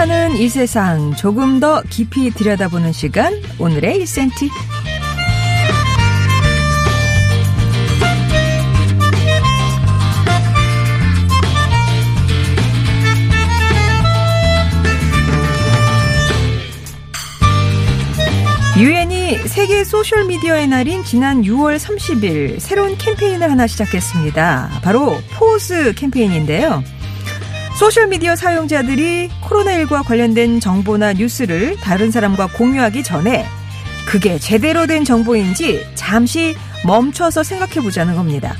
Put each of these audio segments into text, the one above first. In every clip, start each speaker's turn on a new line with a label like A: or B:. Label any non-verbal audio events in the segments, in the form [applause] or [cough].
A: 사는 이 세상 조금 더 깊이 들여다보는 시간 오늘의 1cm 유엔이 세계 소셜미디어의 날인 지난 6월 30일 새로운 캠페인을 하나 시작했습니다. 바로 포즈 캠페인인데요. 소셜미디어 사용자들이 코로나19와 관련된 정보나 뉴스를 다른 사람과 공유하기 전에 그게 제대로 된 정보인지 잠시 멈춰서 생각해 보자는 겁니다.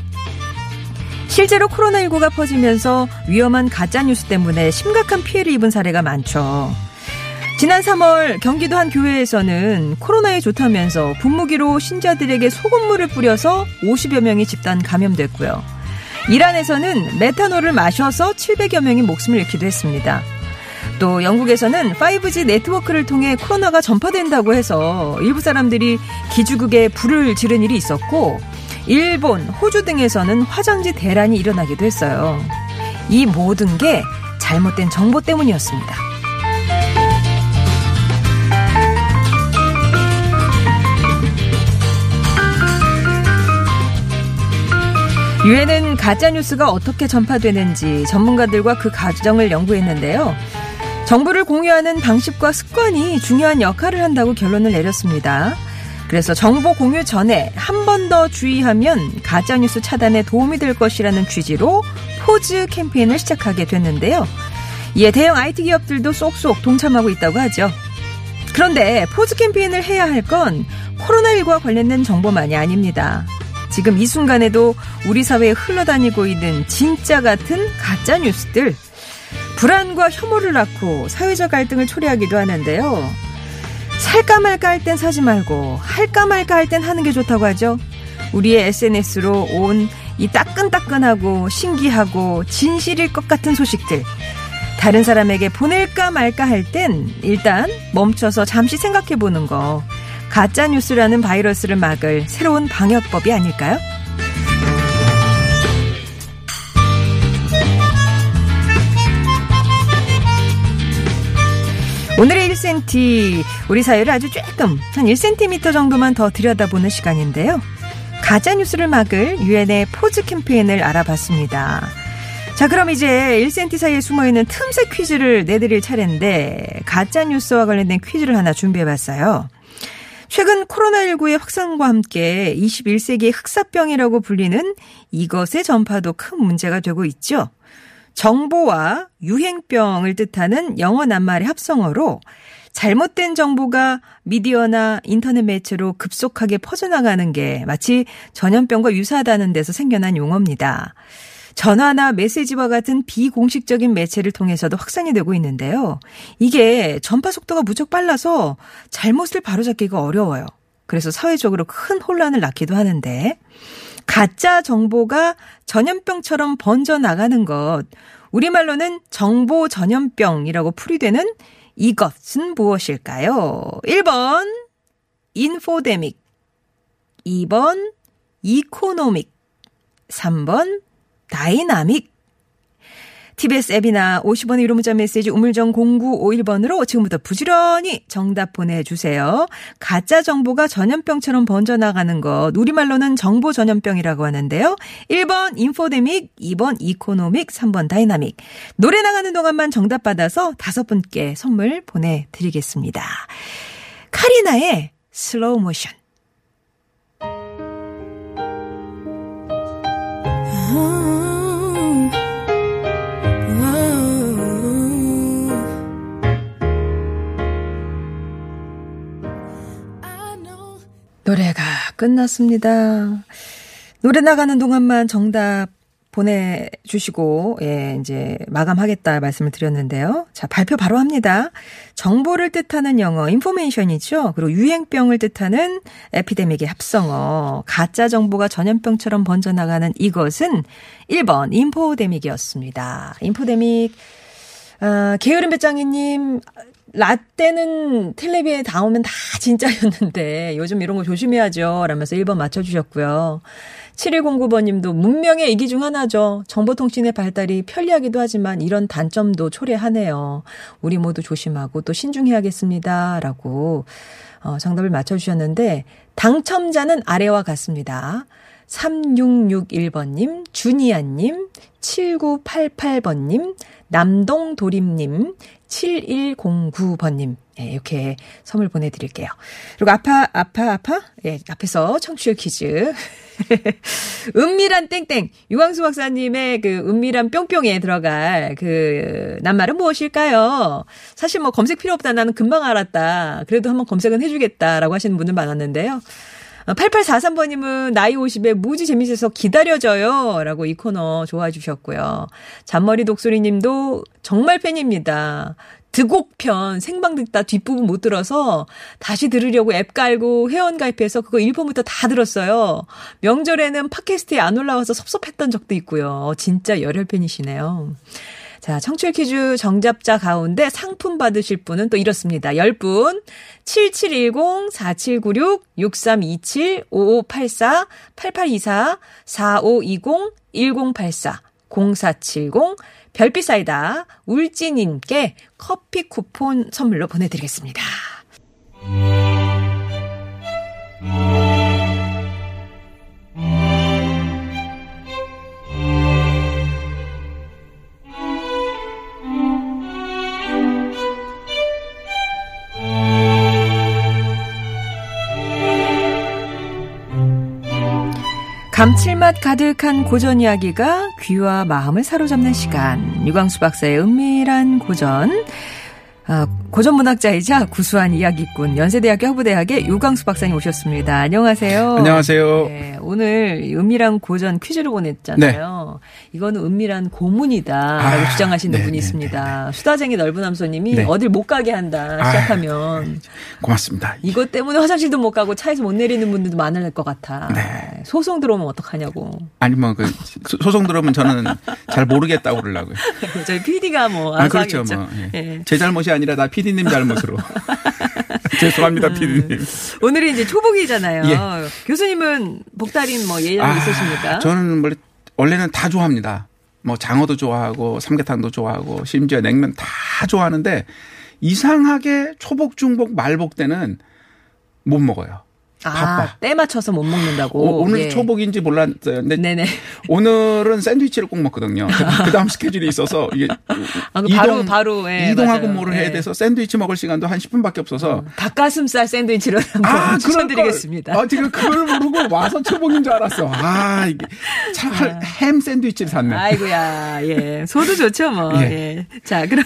A: 실제로 코로나19가 퍼지면서 위험한 가짜뉴스 때문에 심각한 피해를 입은 사례가 많죠. 지난 3월 경기도 한 교회에서는 코로나에 좋다면서 분무기로 신자들에게 소금물을 뿌려서 50여 명이 집단 감염됐고요. 이란에서는 메탄올을 마셔서 700여 명이 목숨을 잃기도 했습니다. 또 영국에서는 5G 네트워크를 통해 코로나가 전파된다고 해서 일부 사람들이 기주국에 불을 지른 일이 있었고 일본, 호주 등에서는 화장지 대란이 일어나기도 했어요. 이 모든 게 잘못된 정보 때문이었습니다. 유엔은 가짜 뉴스가 어떻게 전파되는지 전문가들과 그 과정을 연구했는데요. 정보를 공유하는 방식과 습관이 중요한 역할을 한다고 결론을 내렸습니다. 그래서 정보 공유 전에 한 번 더 주의하면 가짜뉴스 차단에 도움이 될 것이라는 취지로 포즈 캠페인을 시작하게 됐는데요. 이에 대형 IT 기업들도 쏙쏙 동참하고 있다고 하죠. 그런데 포즈 캠페인을 해야 할 건 코로나19와 관련된 정보만이 아닙니다. 지금 이 순간에도 우리 사회에 흘러다니고 있는 진짜 같은 가짜 뉴스들 불안과 혐오를 낳고 사회적 갈등을 초래하기도 하는데요. 살까 말까 할 땐 사지 말고 할까 말까 할 땐 하는 게 좋다고 하죠. 우리의 SNS로 온 이 따끈따끈하고 신기하고 진실일 것 같은 소식들 다른 사람에게 보낼까 말까 할 땐 일단 멈춰서 잠시 생각해 보는 거 가짜 뉴스라는 바이러스를 막을 새로운 방역법이 아닐까요? 오늘의 1cm, 우리 사회를 아주 조금, 한 1cm 정도만 더 들여다보는 시간인데요. 가짜 뉴스를 막을 유엔의 포즈 캠페인을 알아봤습니다. 자, 그럼 이제 1cm 사이에 숨어 있는 틈새 퀴즈를 내드릴 차례인데, 가짜 뉴스와 관련된 퀴즈를 하나 준비해 봤어요. 최근 코로나19의 확산과 함께 21세기의 흑사병이라고 불리는 이것의 전파도 큰 문제가 되고 있죠. 정보와 유행병을 뜻하는 영어 낱말의 합성어로 잘못된 정보가 미디어나 인터넷 매체로 급속하게 퍼져나가는 게 마치 전염병과 유사하다는 데서 생겨난 용어입니다. 전화나 메시지와 같은 비공식적인 매체를 통해서도 확산이 되고 있는데요. 이게 전파 속도가 무척 빨라서 잘못을 바로잡기가 어려워요. 그래서 사회적으로 큰 혼란을 낳기도 하는데 가짜 정보가 전염병처럼 번져 나가는 것 우리말로는 정보 전염병이라고 풀이되는 이것은 무엇일까요? 1번 infodemic 2번 economic 3번 다이나믹 TBS 앱이나 50원의 유료 문자 메시지 우물정 0951번으로 지금부터 부지런히 정답 보내주세요. 가짜 정보가 전염병처럼 번져나가는 것, 우리말로는 정보 전염병이라고 하는데요. 1번 infodemic, 2번 economic, 3번 다이나믹. 노래 나가는 동안만 정답 받아서 다섯 분께 선물 보내드리겠습니다. 카리나의 슬로우 모션. 노래가 끝났습니다. 노래 나가는 동안만 정답 보내주시고, 예, 이제 마감하겠다 말씀을 드렸는데요. 자, 발표 바로 합니다. 정보를 뜻하는 영어, 인포메이션이죠. 그리고 유행병을 뜻하는 에피데믹의 합성어. 가짜 정보가 전염병처럼 번져나가는 이것은 1번 인포데믹이었습니다. 인포데믹, 아, 게으른 배짱이님, 라떼는 텔레비에 나오면 다 진짜였는데 요즘 이런 거 조심해야죠. 라면서 1번 맞춰주셨고요. 7109번 님도 문명의 이기 중 하나죠. 정보통신의 발달이 편리하기도 하지만 이런 단점도 초래하네요. 우리 모두 조심하고 또 신중해야겠습니다. 라고 어, 정답을 맞춰주셨는데 당첨자는 아래와 같습니다. 3661번님, 주니아님, 7988번님, 남동도림님, 7109번님. 예, 이렇게 선물 보내드릴게요. 그리고 아파, 아파, 아파? 예, 앞에서 청취율 퀴즈. [laughs] 은밀한 땡땡. 유광수 박사님의 그 은밀한 뿅뿅에 들어갈 그 낱말은 무엇일까요? 사실 뭐 검색 필요 없다. 나는 금방 알았다. 그래도 한번 검색은 해주겠다라고 하시는 분들 많았는데요. 8843번님은 나이 50에 무지 재밌어서 기다려져요. 라고 이 코너 좋아해 주셨고요. 잔머리 독수리님도 정말 팬입니다. 드곡편 생방 듣다 뒷부분 못 들어서 다시 들으려고 앱 깔고 회원 가입해서 그거 1편부터 다 들었어요. 명절에는 팟캐스트에 안 올라와서 섭섭했던 적도 있고요. 진짜 열혈 팬이시네요. 자, 청취율 퀴즈 정답자 가운데 상품 받으실 분은 또 이렇습니다. 10분. 7710-4796-6327-5584-8824-4520-1084 0470 별빛 사이다 울지님께 커피 쿠폰 선물로 보내드리겠습니다. 감칠맛 가득한 고전 이야기가 귀와 마음을 사로잡는 시간. 유광수 박사의 은밀한 고전. 아, 고전 문학자이자 구수한 이야기꾼 연세대학교 학부대학의 유광수 박사님 오셨습니다. 안녕하세요.
B: 안녕하세요.
A: 네, 오늘 은밀한 고전 퀴즈를 보냈잖아요. 이거는 은밀한 고문이다라고
B: 아,
A: 주장하시는
B: 네,
A: 분이
B: 네,
A: 있습니다. 수다쟁이 넓은 함소님이
B: 네.
A: 어딜 못 가게 한다
B: 아,
A: 시작하면
B: 고맙습니다.
A: 이것 때문에 화장실도 못 가고 차에서 못 내리는 분들도 많을 것 같아.
B: 네.
A: 소송 들어오면 어떡하냐고.
B: 아니 뭐그 소송 들으면 저는 잘 모르겠다고 그러려고요. [laughs]
A: 저희 PD가
B: 뭐아 그렇죠. 뭐 예.
A: 예.
B: 제 잘못이 아니 라다 PD님 잘못으로 [laughs] 죄송합니다 PD님.
A: 오늘은 이제 초복이잖아요.
B: 예.
A: 교수님은 복달인 뭐 예정 있으십니까?
B: 저는 원래 원래는 다 좋아합니다. 뭐 장어도 좋아하고 삼계탕도 좋아하고 심지어 냉면 다 좋아하는데 이상하게 초복 중복 말복 때는 못 먹어요.
A: 아,
B: 바빠.
A: 때 맞춰서 못 먹는다고.
B: 오, 늘
A: 예.
B: 초복인지 몰랐어요. 근데
A: 네네.
B: 오늘은 샌드위치를 꼭 먹거든요. 그 [laughs] 다음 스케줄이 있어서 이게
A: 아, 그 바로, 바로, 예,
B: 이동하고
A: 맞아요.
B: 뭐를 해야
A: 예.
B: 돼서 샌드위치 먹을 시간도 한 10분밖에 없어서
A: 닭가슴살 샌드위치를 한번
B: 아,
A: 추천드리겠습니다.
B: 아, 지금 그걸 모르고 와서 초복인 줄 알았어. 아, 이게 참햄 샌드위치를 샀네.
A: 아이고야, 예. 소도 좋죠, 뭐. 예.
B: 예.
A: 자, 그러면,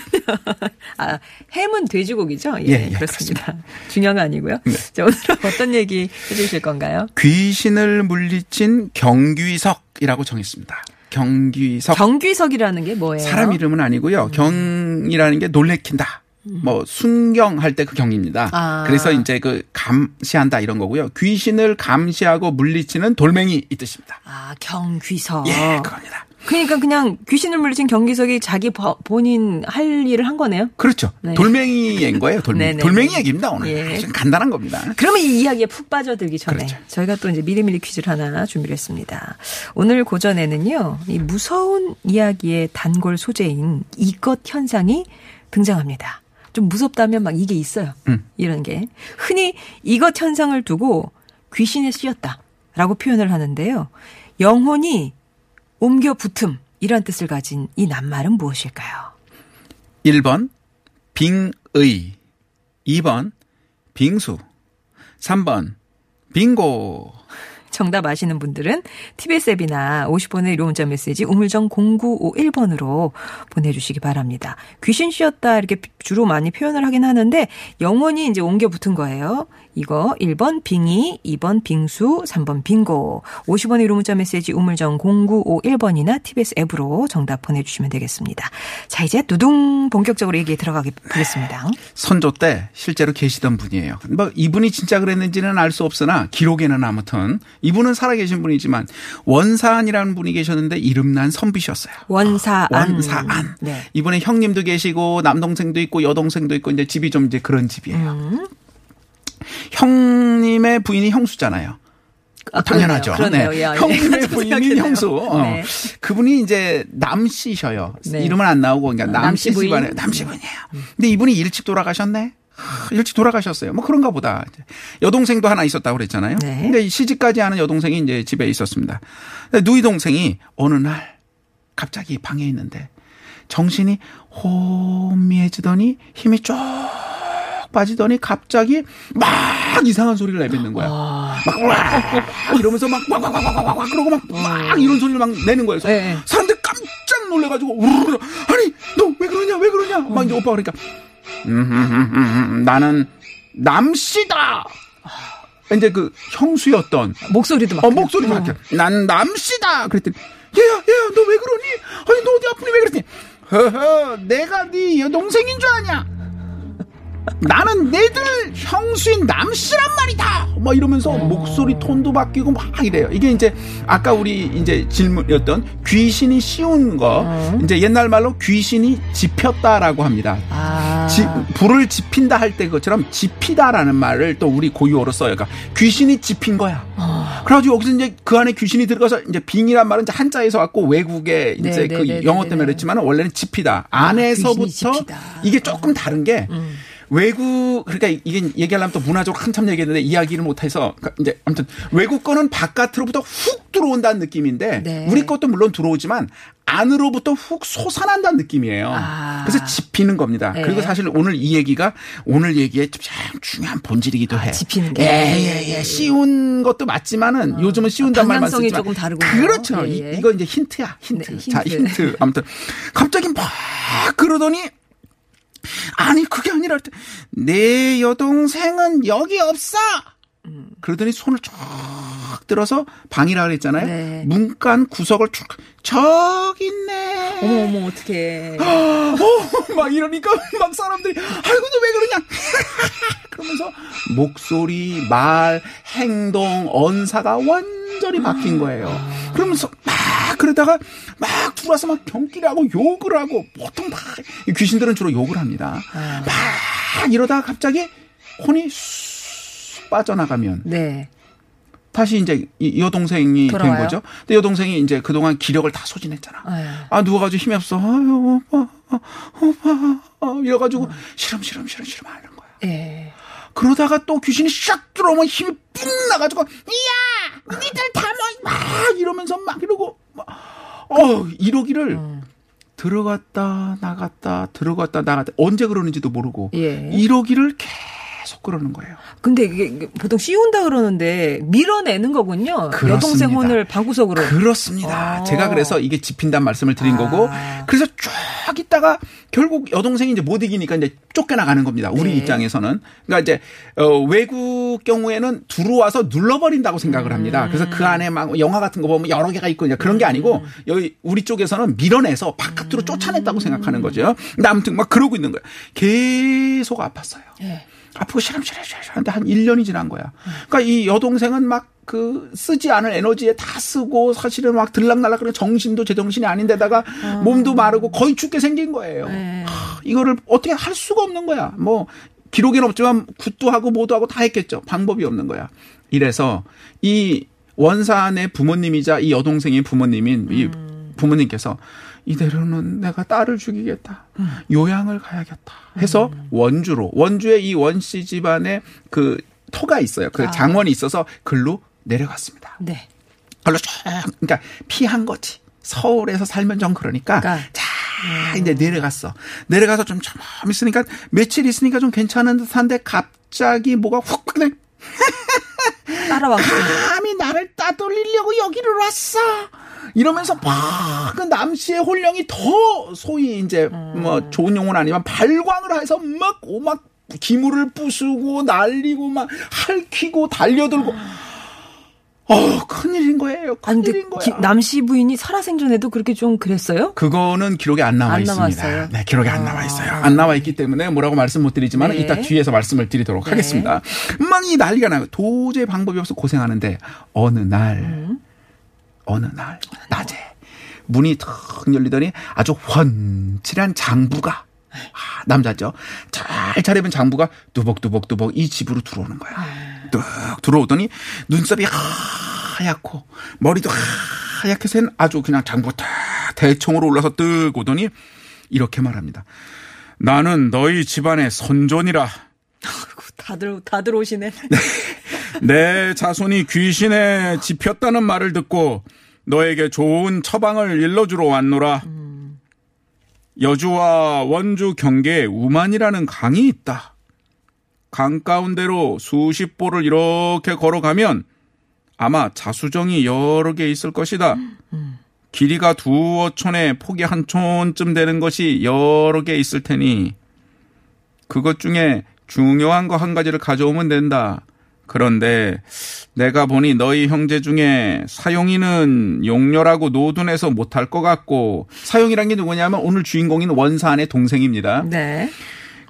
A: [laughs] 아, 햄은 돼지고기죠? 예,
B: 예, 예,
A: 그렇습니다. 중요한 거 아니고요. 자, 오늘은 어떤 얘기 해 주실 건가요?
B: 귀신을 물리친 경귀석이라고 정했습니다. 경귀석.
A: 경귀석이라는 게 뭐예요?
B: 사람 이름은 아니고요. 경이라는 게 놀래킨다. 뭐 순경할 때 그 경입니다.
A: 아.
B: 그래서 이제 그 감시한다 이런 거고요. 귀신을 감시하고 물리치는 돌멩이 이 뜻입니다.
A: 아, 경귀석.
B: 예, 그겁니다.
A: 그러니까 그냥 귀신을 물리친 경기석이 자기 버- 본인 할 일을 한 거네요.
B: 그렇죠.
A: 네.
B: 돌멩이인 거예요. 돌멩이.
A: 네네.
B: 돌멩이 얘기입니다 오늘.
A: 예.
B: 간단한 겁니다.
A: 그러면 이 이야기에 푹 빠져들기 전에
B: 그렇죠.
A: 저희가 또 이제 미리미리 퀴즈를 하나 준비를 했습니다. 오늘 고전에는요, 이 무서운 이야기의 단골 소재인 이것 현상이 등장합니다. 좀 무섭다면 막 이게 있어요.
B: 음.
A: 이런 게. 흔히 이것 현상을 두고 귀신에 씌었다라고 표현을 하는데요. 영혼이 옮겨 붙음 이런 뜻을 가진 이 낱말은 무엇일까요?
B: 1번 빙의 2번 빙수 3번 빙고
A: 정답 아시는 분들은 TBS 앱이나 50번의 1호 문자 메시지 우물정 0951번으로 보내주시기 바랍니다. 귀신 씌었다 이렇게 주로 많이 표현을 하긴 하는데 영원히 이제 옮겨 붙은 거예요. 이거 1번 빙의, 2번 빙수, 3번 빙고. 50원의 1호 문자 메시지 우물정 0951번이나 TBS 앱으로 정답 보내주시면 되겠습니다. 자, 이제 두둥 본격적으로 얘기에 들어가게 보겠습니다.
B: 선조 때 실제로 계시던 분이에요. 뭐 이분이 진짜 그랬는지는 알 수 없으나 기록에는 아무튼 이분은 살아계신 분이지만 원사안이라는 분이 계셨는데 이름난 선비셨어요.
A: 원사안.
B: 원사안.
A: 네.
B: 이분의 형님도 계시고 남동생도 있고 여동생도 있고 이제 집이 좀 이제 그런 집이에요.
A: 음.
B: 형님의 부인이 형수잖아요.
A: 아,
B: 당연하죠.
A: 그러네요.
B: 네.
A: 야, 예.
B: 형님의 [laughs] 부인이
A: 생각했네요.
B: 형수. 어.
A: 네.
B: 그분이 이제 남씨셔요.
A: 네.
B: 이름은 안 나오고 그러니까
A: 남씨
B: 남씨
A: 부인?
B: 집안에 남씨 부인이에요. 근데 이분이 일찍 돌아가셨네. 하, 일찍 돌아가셨어요. 뭐 그런가 보다. 여동생도 하나 있었다고 그랬잖아요.
A: 네.
B: 근데 이 시집까지 하는 여동생이 이제 집에 있었습니다. 누이 동생이 어느 날 갑자기 방에 있는데 정신이 혼미해지더니 힘이 쭉 빠지더니 갑자기 막 이상한 소리를 내뱉는 거야.
A: 아.
B: 막 와! 이러면서 막 와와와와와 그러고 막, 막 이런 소리를 막 내는 거예요. 그래서
A: 네.
B: 사람들 깜짝 놀래가지고 우르르 아니 너 왜 그러냐 왜 그러냐 막 이제 오빠가 그러니까 음, 음, 음, 음, 음, 나는 남씨다. 이제 그 형수였던
A: 목소리도 막.
B: 어, 목소리 막, 난 남씨다! 그랬더니, 얘야, 얘야, 너 왜 그러니? 아니, 너 어디 아프니? 왜 그랬더니, 허허, 내가 네 여동생인 줄 아냐? 나는 내들 형수인 남씨란 말이다! 막 이러면서 목소리 톤도 바뀌고 막 이래요. 이게 이제, 아까 우리 이제 질문이었던 귀신이 씌운 거, 이제 옛날 말로 귀신이 집혔다라고 합니다.
A: 아.
B: 지- 불을 지핀다 할 때 그것처럼 지피다라는 말을 또 우리 고유어로 써요. 그러니까 귀신이 지핀 거야.
A: 어.
B: 그래가지고 여기서 이제 그 안에 귀신이 들어가서 이제 빙이란 말은 이제 한자에서 왔고 외국에 이제
A: 네, 네,
B: 그
A: 네,
B: 영어
A: 네,
B: 때문에
A: 네.
B: 그랬지만 원래는 지피다. 안에서부터
A: 귀신이 지피다.
B: 이게 조금 다른 게
A: 음.
B: 외국 그러니까 이게 얘기하려면 또 문화적으로 한참 얘기했는데 이야기를 못해서 그러니까 이제 아무튼 외국 거는 바깥으로부터 훅 들어온다는 느낌인데
A: 네.
B: 우리 것도 물론 들어오지만 안으로부터 훅 솟아난다는 느낌이에요.
A: 아.
B: 그래서 집히는 겁니다.
A: 네.
B: 그리고 사실 오늘 이 얘기가 오늘 얘기의 참 중요한 본질이기도 해.
A: 아, 집히는 게.
B: 예 예예. 쉬운 것도 맞지만은 요즘은 쉬운단 말만 쓰지만
A: 조금 다르군요.
B: 그렇죠.
A: 예,
B: 이,
A: 예.
B: 이거 이제 힌트야. 힌트.
A: 네,
B: 자
A: 힌트.
B: 힌트. 아무튼 갑자기 막 그러더니 아니 그게 아니라 내 여동생은 여기 없어. 그러더니 손을 쫙 들어서 방이라 그랬잖아요.
A: 네.
B: 문간 구석을 쭉 저기 있네.
A: 어머, 어머, 어떡해.
B: 어, 막 이러니까 막 사람들이 아이고 너 왜 그러냐 [laughs] 그러면서 목소리 말 행동 언사가 완전히 바뀐 거예요 그러면서 막 그러다가 막 들어와서 막 경기를 하고 욕을 하고 보통 막이 귀신들은 주로 욕을 합니다 막 이러다가 갑자기 혼이 쑥 빠져나가면
A: 네.
B: 다시 이제 이 여동생이 된
A: 돌아와요?
B: 거죠 근데 여동생이 이제 그동안 기력을 다 소진했잖아
A: 아유.
B: 아 누워가지고 힘이 없어. 아유 오빠, 아, 오빠, 아, 이래가지고 시름 시름 시름 시름 하는 거야.
A: 예.
B: 그러다가 또 귀신이 샥 들어오면 힘이 뿡 나가지고 이야 니들 다막 이러면서 막 이러고 막, 어 이러기를 들어갔다 나갔다 들어갔다 나갔다 언제 그러는지도 모르고
A: 예.
B: 이러기를 계속 그러는 거예요.
A: 근데 이게 보통 씌운다 그러는데 밀어내는 거군요.
B: 그렇습니다.
A: 여동생 혼을 방구석으로.
B: 그렇습니다.
A: 아.
B: 제가 그래서 이게 집힌다는 말씀을 드린
A: 아.
B: 거고, 그래서 쫙 있다가 결국 여동생이 이제 못 이기니까 이제 쫓겨나가는 겁니다. 우리
A: 네.
B: 입장에서는. 그러니까 이제 어, 외국 경우에는 들어와서 눌러버린다고 생각을
A: 음.
B: 합니다. 그래서 그 안에 막 영화 같은 거 보면 여러 개가 있고 이제 그런 게 아니고
A: 음.
B: 여기 우리 쪽에서는 밀어내서 바깥으로 쫓아냈다고 생각하는 거죠. 근데 아무튼 막 그러고 있는 거예요. 계속 아팠어요.
A: 예.
B: 아프고 시름시름시름 하는데 한 1년이 지난 거야. 그러니까 이 여동생은 막 그 쓰지 않을 에너지에 다 쓰고 사실은 막 들락날락 그런 정신도 제정신이 아닌데다가 몸도 마르고 거의 죽게 생긴 거예요.
A: 네.
B: 하, 이거를 어떻게 할 수가 없는 거야. 뭐 기록에는 없지만 굿도 하고 뭐도 하고 다 했겠죠. 방법이 없는 거야. 이래서 이 원산의 부모님이자 이 여동생의 부모님인 이 부모님께서 이대로는 내가 딸을 죽이겠다. 요양을 가야겠다. 해서 원주로 원주의 이 원씨 집안에 그 터가 있어요. 그
A: 아.
B: 장원이 있어서 글로 내려갔습니다.
A: 네.
B: 글로 쭉 그러니까 피한 거지. 서울에서 살면 좀 그러니까
A: 그러니까.
B: 자 이제 내려갔어. 내려가서 좀좀 있으니까 며칠 있으니까 좀 괜찮은 듯한데 갑자기 뭐가 훅 그냥
A: 따라왔어.
B: 감히 나를 따돌리려고 여기를 왔어. 이러면서 막그 남씨의 혼령이 더 소위 이제 뭐 좋은 용어는 아니지만 발광을 해서 막 오막 기물을 부수고 날리고 막 핥히고 달려들고 어 큰일인 거예요.
A: 근데
B: 큰일인 거야.
A: 기- 남씨 부인이 살아생전에도 그렇게 좀 그랬어요?
B: 그거는 기록에 안 나와
A: 안
B: 있습니다.
A: 남았어요?
B: 네, 기록에 안
A: 아.
B: 나와 있어요. 안 나와 있기 때문에 뭐라고 말씀 못 드리지만
A: 네.
B: 이따 뒤에서 말씀을 드리도록
A: 네.
B: 하겠습니다. 막이 난리가 나고 도저히 방법이 없어 고생하는데 어느 날
A: 음.
B: 어느 날 낮에 문이 탁 열리더니 아주 훤칠한 장부가 아, 남자죠. 잘 차려입은 장부가 뚜벅뚜벅뚜벅 이 집으로 들어오는 거야. 뚝 들어오더니 눈썹이 하얗고 머리도 하얗게 센 아주 그냥 장부가 딱 대청으로 올라서 뜩 오더니 이렇게 말합니다. 나는 너희 집안의 선존이라
A: 다들 다들 오시네.
B: 내 자손이 귀신에 집혔다는 말을 듣고 너에게 좋은 처방을 일러주러 왔노라. 여주와 원주 경계에 우만이라는 강이 있다. 강 가운데로 수십 보를 이렇게 걸어가면 아마 자수정이 여러 개 있을 것이다. 길이가 두어 촌에 폭이 한 촌쯤 되는 것이 여러 개 있을 테니 그것 중에 중요한 거 한 가지를 가져오면 된다. 그런데 내가 보니 너희 형제 중에 사용이는 용렬하고 노둔해서 못할 것 같고 사용이란 게 누구냐면 오늘 주인공인 원사안의 동생입니다.
A: 네.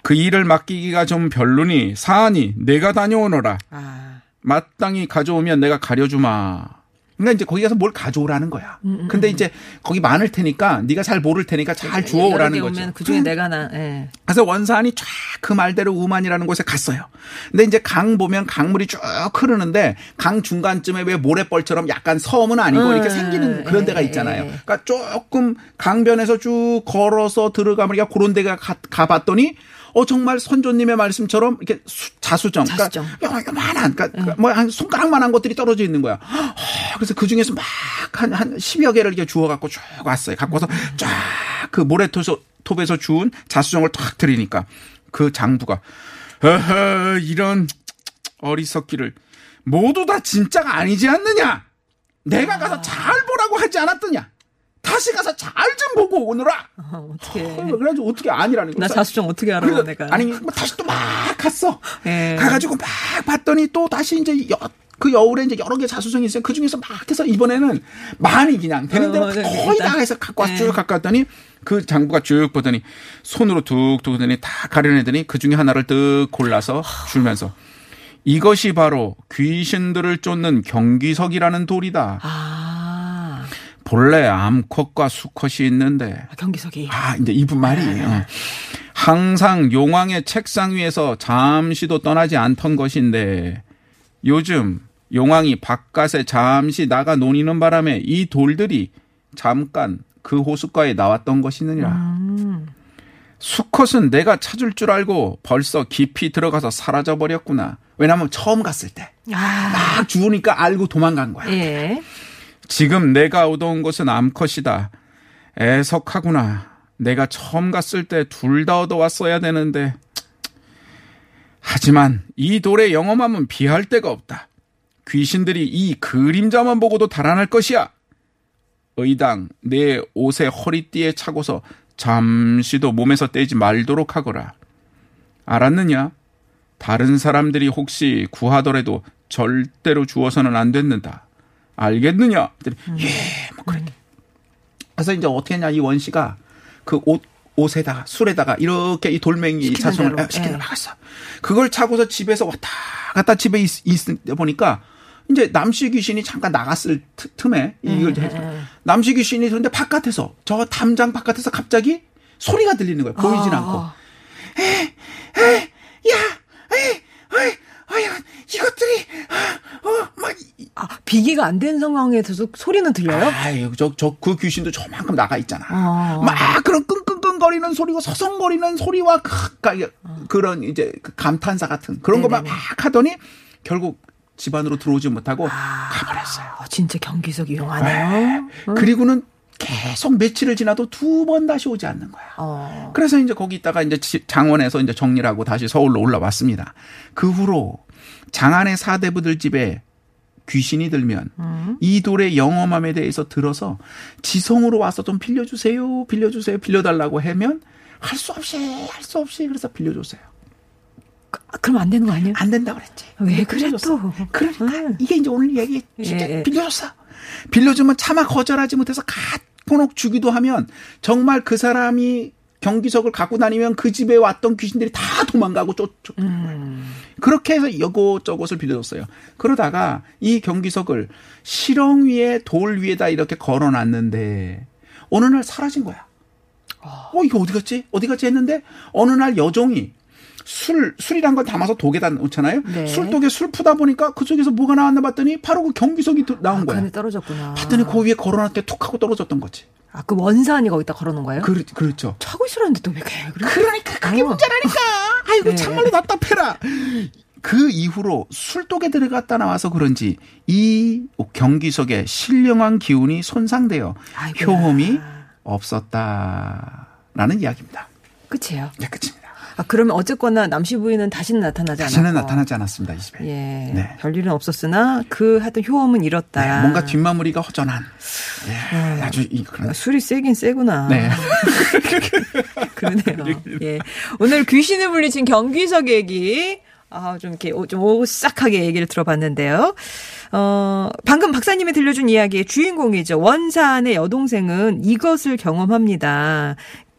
B: 그 일을 맡기기가 좀 별로니 사안이 내가 다녀오너라.
A: 아.
B: 마땅히 가져오면 내가 가려주마. 그러니까 이제 거기 가서 뭘 가져오라는 거야.
A: 음,
B: 근데 이제 거기 많을 테니까 네가 잘 모를 테니까 잘 주워오라는.
A: 오면 그 중에 내가 나. 예.
B: 그래서 원산이 쫙 그 말대로 우만이라는 곳에 갔어요. 근데 이제 강 보면 강물이 쭉 흐르는데 강 중간쯤에 왜 모래벌처럼 약간 섬은 아니고
A: 음,
B: 이렇게 생기는 그런
A: 예,
B: 데가
A: 예,
B: 있잖아요.
A: 예.
B: 그러니까 조금 강변에서 쭉 걸어서 들어가면 그런 데가 가, 가봤더니 어 정말 선조님의 말씀처럼 이렇게 수- 자수정,
A: 자수정.
B: 그러니까 요만한, 그러니까 뭐한 손가락만한 것들이 떨어져 있는 거야. 어, 그래서 그 중에서 막 한한 10여 개를 이렇게 주워 갖고 쭉 왔어요. 갖고 와서 쫙 그 모래톱에서 톱에서 주운 자수정을 탁 들이니까 그 장부가 어허 이런 어리석기를 모두 다 진짜가 아니지 않느냐? 내가 가서 잘 보라고 하지 않았더냐? 다시 가서 잘 좀 보고 오느라.
A: 어, 어떻게?
B: 그래가지고 어떻게 아니라는 거야.
A: 나 자수정 어떻게 알아
B: 그래서
A: 내가?
B: 아니 뭐 다시 또 막 갔어.
A: 예.
B: 가가지고 막 봤더니 또 다시 이제 여, 그 여울에 이제 여러 개 자수성이 있어요. 그 중에서 막 해서 이번에는 많이 그냥 되는 대로
A: 어, 네,
B: 거의. 다 해서 갖고 와서
A: 네.
B: 쭉 갖고 왔더니 그 장부가 쭉 보더니 손으로 툭툭 하더니 다 가려내더니 그 중에 하나를 뜩 골라서 줄면서 이것이 바로 귀신들을 쫓는 경기석이라는 돌이다.
A: 아,
B: 본래 암컷과 수컷이 있는데
A: 경기석이.
B: 아, 이제 이분 말이에요. 항상 용왕의 책상 위에서 잠시도 떠나지 않던 것인데 요즘 용왕이 바깥에 잠시 나가 노니는 바람에 이 돌들이 잠깐 그 호숫가에 나왔던 것이느니라. 수컷은 내가 찾을 줄 알고 벌써 깊이 들어가서 사라져 버렸구나. 왜냐하면 처음 갔을 때막
A: 아,
B: 주우니까 알고 도망간 거야.
A: 예.
B: 지금 내가 얻어온 것은 암컷이다. 애석하구나. 내가 처음 갔을 때 둘 다 얻어왔어야 되는데. 하지만 이 돌의 영험함은 비할 데가 없다. 귀신들이 이 그림자만 보고도 달아날 것이야. 의당 내 옷의 허리띠에 차고서 잠시도 몸에서 떼지 말도록 하거라. 알았느냐? 다른 사람들이 혹시 구하더라도 절대로 주어서는 안 됐는다. 알겠느냐? 그랬더니 예, 뭐 그렇게. 그래서 이제 어떻게 했냐 이 원 씨가 그 옷 옷에다가 술에다가 이렇게 이 돌멩이 자손을. 시키는
A: 예.
B: 막았어. 그걸 차고서 집에서 왔다 갔다 집에 있, 때 보니까 이제 남씨 귀신이 잠깐 나갔을 트- 틈에 이걸
A: 예,
B: 해서 남씨 귀신이 그런데 바깥에서 저 담장 바깥에서 갑자기 소리가 들리는 거예요. 보이진
A: 아,
B: 않고. 야, 에이, 에이, 에 이, 이것들이, 어, 막, 이-
A: 아, 비기가 안 된 상황에서 소리는 들려요?
B: 아유, 저, 저, 그 귀신도 저만큼 나가 있잖아.
A: 어.
B: 막 그런 끙끙끙거리는 소리고 서성거리는 소리와 그, 그, 그런 이제 그 감탄사 같은 그런 것만. 막 하더니 결국 집 안으로 들어오지 못하고
A: 아.
B: 가버렸어요.
A: 어, 진짜 경기석 이 용하네요.
B: 그리고는 계속 며칠을 지나도 두 번 다시 오지 않는 거야.
A: 어.
B: 그래서 이제 거기 있다가 이제 지- 장원에서 이제 정리를 하고 다시 서울로 올라왔습니다. 그 후로 장안의 사대부들 집에 귀신이 들면
A: 음.
B: 이 돌의 영험함에 대해서 들어서 지성으로 와서 좀 빌려주세요, 빌려주세요, 빌려달라고 하면 할 수 없이 할 수 없이 그래서 빌려줬어요.
A: 아, 그럼 안 되는 거 아니에요?
B: 안 된다 그랬지.
A: 왜 그래. 또?
B: 그러니까
A: 응.
B: 이게 이제 오늘 얘기 쉽게
A: 예, 예.
B: 빌려줬어. 빌려주면 차마 거절하지 못해서 갖고놓 주기도 하면 정말 그 사람이 경기석을 갖고 다니면 그 집에 왔던 귀신들이 다 도망가고 쫓, 쫓.
A: 음.
B: 그렇게 해서 이것저것을 빌려줬어요. 그러다가 이 경기석을 실ong 위에 돌 위에다 이렇게 걸어놨는데 어느 날 사라진 거야. 어 이거 어디 갔지? 어디 갔지 했는데 어느 날 여종이 술 술이란 걸 담아서 독에다 놓잖아요.
A: 네.
B: 술독에 술 푸다 보니까 그 속에서 뭐가 나왔나 봤더니 바로 그 경기석이 또 나온
A: 아,
B: 거야.
A: 그네 떨어졌구나.
B: 봤더니 그 위에 걸어놨더니 툭 하고 떨어졌던 거지.
A: 아, 그 원산이 거기다 걸어놓은 거예요?
B: 그, 그렇죠.
A: 차고 있으라는데 또 왜 그래? 그래?
B: 그러니까 그게
A: 어.
B: 문제라니까. [laughs] 아이고
A: 네.
B: 참말로 답답해라. 그 이후로 술독에 들어갔다 나와서 그런지 이 경기석의 신령한 기운이 손상되어
A: 아이고야.
B: 효험이 없었다라는 이야기입니다.
A: 끝이에요.
B: 네, 끝입니다.
A: 아, 그러면 어쨌거나 남씨 부인은 다시는 나타나지 않았고.
B: 다시는 나타나지 않았습니다, 이 집에.
A: 예.
B: 네.
A: 별일은 없었으나 그 하여튼 효험은 잃었다.
B: 네, 뭔가 뒷마무리가 허전한. 예, 아주 이 그런.
A: 아, 술이 세긴 세구나.
B: 네. [laughs]
A: 그러네요. 예. 오늘 귀신을 물리친 경귀석 얘기. 아, 좀 이렇게 오- 좀 오싹하게 얘기를 들어봤는데요. 어, 방금 박사님이 들려준 이야기의 주인공이죠. 원산의 여동생은 이것을 경험합니다.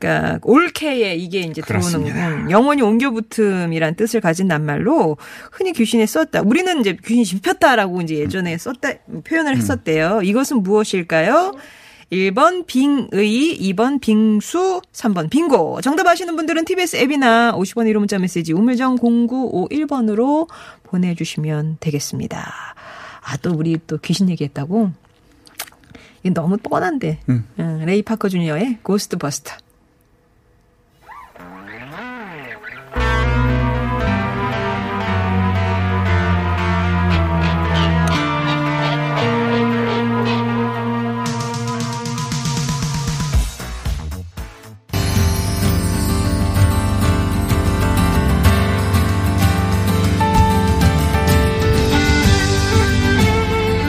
A: 그러니까 올케에 이게 이제 들어오는. 음, 영원히 옮겨 붙음이란 뜻을 가진 낱말로 흔히 귀신에 썼다. 우리는 이제 귀신이 짚혔다라고 이제 예전에 썼다 표현을 했었대요. 이것은 무엇일까요? 1번 빙의, 2번 빙수, 3번 빙고. 정답 아시는 분들은 TBS 앱이나 50원 유료 문자 메시지 우물정 0951번으로 보내주시면 되겠습니다. 아, 또 우리 또 귀신 얘기했다고? 이게 너무 뻔한데.
B: 음.
A: 응, 레이 파커 주니어의 Ghostbusters.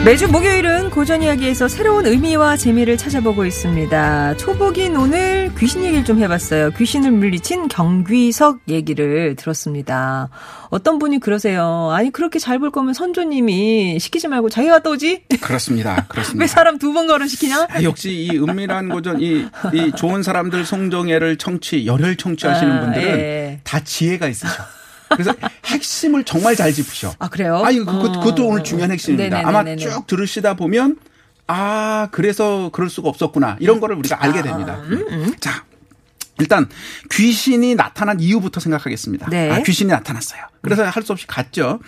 A: 매주 목요일은 고전 이야기에서 새로운 의미와 재미를 찾아보고 있습니다. 초복인 오늘 귀신 얘기를 좀 해봤어요. 귀신을 물리친 경귀석 얘기를 들었습니다. 어떤 분이 그러세요. 아니 그렇게 잘 볼 거면 선조님이 시키지 말고 자기가 갔다 오지?
B: 그렇습니다. [laughs] 그렇습니다.
A: 왜 사람 두 번 거론시키냐?
B: 아, 역시 이 은밀한 고전, 이, 이 좋은 사람들 송정회를 청취, 열혈 청취하시는
A: 아,
B: 분들은
A: 예.
B: 다 지혜가 있으셔. 그래서 핵심을 정말 잘 짚으셔.
A: 아 그래요?
B: 아, 이거 그것,
A: 어.
B: 그것도 오늘 중요한 핵심입니다.
A: 네네네네네.
B: 아마 쭉 들으시다 보면 아, 그래서 그럴 수가 없었구나. 이런 거를 우리가 알게 됩니다.
A: 음,
B: 자, 일단 귀신이 나타난 이유부터 생각하겠습니다.
A: 네.
B: 아, 귀신이 나타났어요. 그래서 할수 없이 갔죠.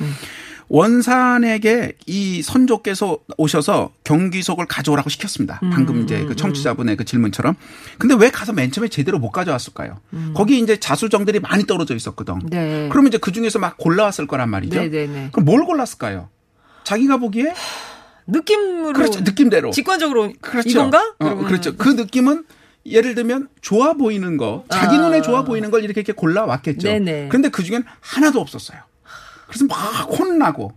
B: 원산에게 이 선조께서 오셔서 경기석을 가져오라고 시켰습니다.
A: 음,
B: 방금 이제 그 청취자분의 그 질문처럼. 근데 왜 가서 맨 처음에 제대로 못 가져왔을까요? 거기 이제 자수정들이 많이 떨어져 있었거든.
A: 음. 네.
B: 그러면 이제 그 중에서 막 골라왔을 거란 말이죠.
A: 네네네.
B: 그럼 뭘 골랐을까요? 자기가 보기에
A: 느낌으로
B: 그렇죠 느낌대로
A: 직관적으로
B: 그렇죠.
A: 이건가?
B: 어, 그렇죠. 그 느낌은 예를 들면 좋아 보이는 거, 자기
A: 아.
B: 눈에 좋아 보이는 걸 이렇게 이렇게 골라 왔겠죠.
A: 네네.
B: 그런데 그 중엔 하나도 없었어요. 그래서 막 혼나고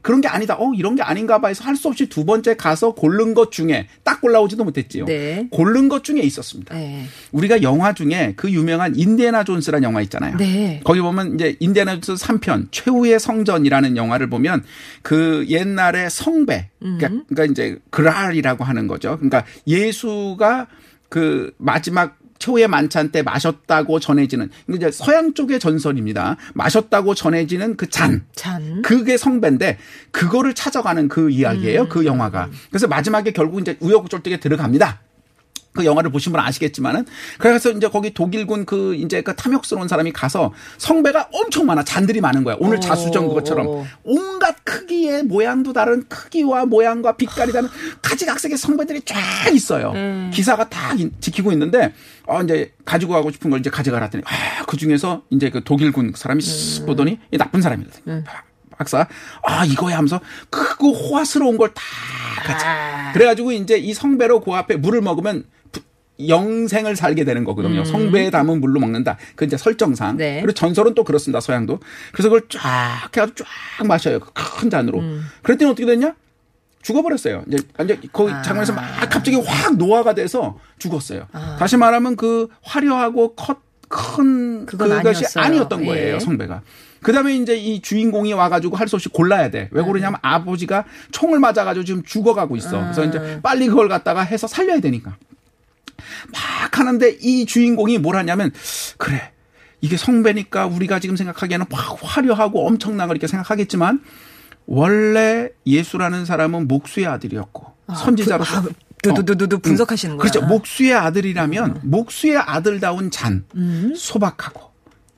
B: 그런 게 아니다. 어 이런 게 아닌가 봐 해서 할 수 없이 두 번째 가서 고른 것 중에 딱 골라오지도 못했지요.
A: 네.
B: 고른 것 중에 있었습니다.
A: 네.
B: 우리가 영화 중에 그 유명한 인디애나 존스라는 영화 있잖아요.
A: 네.
B: 거기 보면 이제 인디애나 존스 3편 최후의 성전이라는 영화를 보면 그 옛날의 성배 그러니까,
A: 음.
B: 그러니까 이제 그랄이라고 하는 거죠. 그러니까 예수가 그 마지막 최후의 만찬 때 마셨다고 전해지는 이제 서양 쪽의 전설입니다. 마셨다고 전해지는 그 잔.
A: 잔.
B: 그게 성배인데 그거를 찾아가는 그 이야기예요.
A: 음.
B: 그 영화가. 그래서 마지막에 결국 이제 우여곡절 되게 들어갑니다. 그 영화를 보신 분은 아시겠지만은 그래서 이제 거기 독일군 그 이제 그 탐욕스러운 사람이 가서 성배가 엄청 많아. 잔들이 많은 거야. 오늘
A: 오.
B: 자수정 그것처럼. 온갖 크기의 모양도 다른 크기와 모양과 빛깔이 다른 가지각색의 성배들이 쫙 있어요.
A: 음.
B: 기사가 다 인- 지키고 있는데 어 이제 가지고 가고 싶은 걸 이제 가져가라 했더니 아그 중에서 이제 그 독일군 사람이 쓱 보더니 이 나쁜 사람이거든요 박사 아 이거야 하면서 크고 호화스러운 걸다 같이 그래가지고 이제 이 성배로 그 앞에 물을 먹으면 부- 영생을 살게 되는 거거든요. 성배에 담은 물로 먹는다. 그 이제 설정상.
A: 네.
B: 그리고 전설은 또 그렇습니다. 서양도. 그래서 그걸 쫙 해가지고 쫙 마셔요. 그큰 잔으로. 그랬더니 어떻게 됐냐? 죽어버렸어요. 이제 완전 거기
A: 아.
B: 장면에서 막 갑자기 확 노화가 돼서 죽었어요.
A: 아.
B: 다시 말하면 그 화려하고 컷, 큰 그것이
A: 아니었어요.
B: 아니었던 거예요.
A: 예.
B: 성배가. 그 다음에 이제 이 주인공이 와가지고 할 수 없이 골라야 돼. 왜 그러냐면 아버지가 총을 맞아가지고 지금 죽어가고 있어. 그래서
A: 아.
B: 이제 빨리 그걸 갖다가 해서 살려야 되니까. 막 하는데 이 주인공이 뭘 하냐면 그래 이게 성배니까 우리가 지금 생각하기에는 확 화려하고 엄청나고 이렇게 생각하겠지만 원래 예수라는 사람은 목수의 아들이었고 선지자로서
A: 그, 아, 두두두두 분석하시는 거야.
B: 그렇죠. 목수의 아들이라면 목수의 아들다운 잔, 소박하고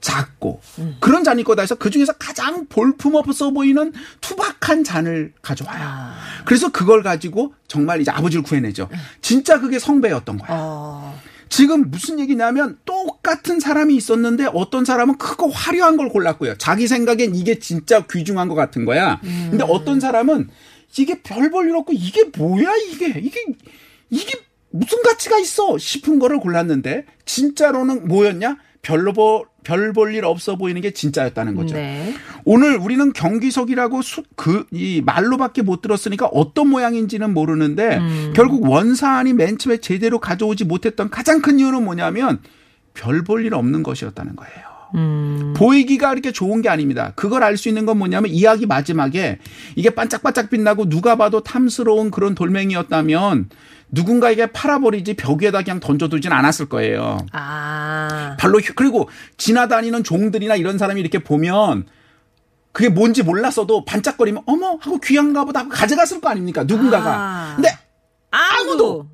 B: 작고 그런 잔이 거다 해서 그 중에서 가장 볼품없어 보이는 투박한 잔을 가져와요. 그래서 그걸 가지고 정말 이제 아버지를 구해내죠. 진짜 그게 성배였던 거야.
A: 어.
B: 지금 무슨 얘기냐면 똑같은 사람이 있었는데 어떤 사람은 크고 화려한 걸 골랐고요. 자기 생각엔 이게 진짜 귀중한 것 같은 거야. 근데 어떤 사람은 이게 별 볼 일 없고 이게 뭐야 이게 이게 이게 무슨 가치가 있어 싶은 거를 골랐는데 진짜로는 뭐였냐? 별로 별볼 일 없어 보이는 게 진짜였다는 거죠.
A: 네.
B: 오늘 우리는 경기석이라고 그이 말로밖에 못 들었으니까 어떤 모양인지는 모르는데 결국 원사안이 맨 처음에 제대로 가져오지 못했던 가장 큰 이유는 뭐냐면 별 볼 일 없는 것이었다는 거예요.
A: 음.
B: 보이기가 이렇게 좋은 게 아닙니다. 그걸 알 수 있는 건 뭐냐면 이야기 마지막에 이게 반짝반짝 빛나고 누가 봐도 탐스러운 그런 돌멩이였다면 누군가에게 팔아버리지 벽 위에다 그냥 던져두진 않았을 거예요.
A: 아.
B: 발로 휘- 그리고 지나다니는 종들이나 이런 사람이 이렇게 보면 그게 뭔지 몰랐어도 반짝거리면 어머 하고 귀한가 보다 하고 가져갔을 거 아닙니까 누군가가
A: 아.
B: 근데
A: 아무도.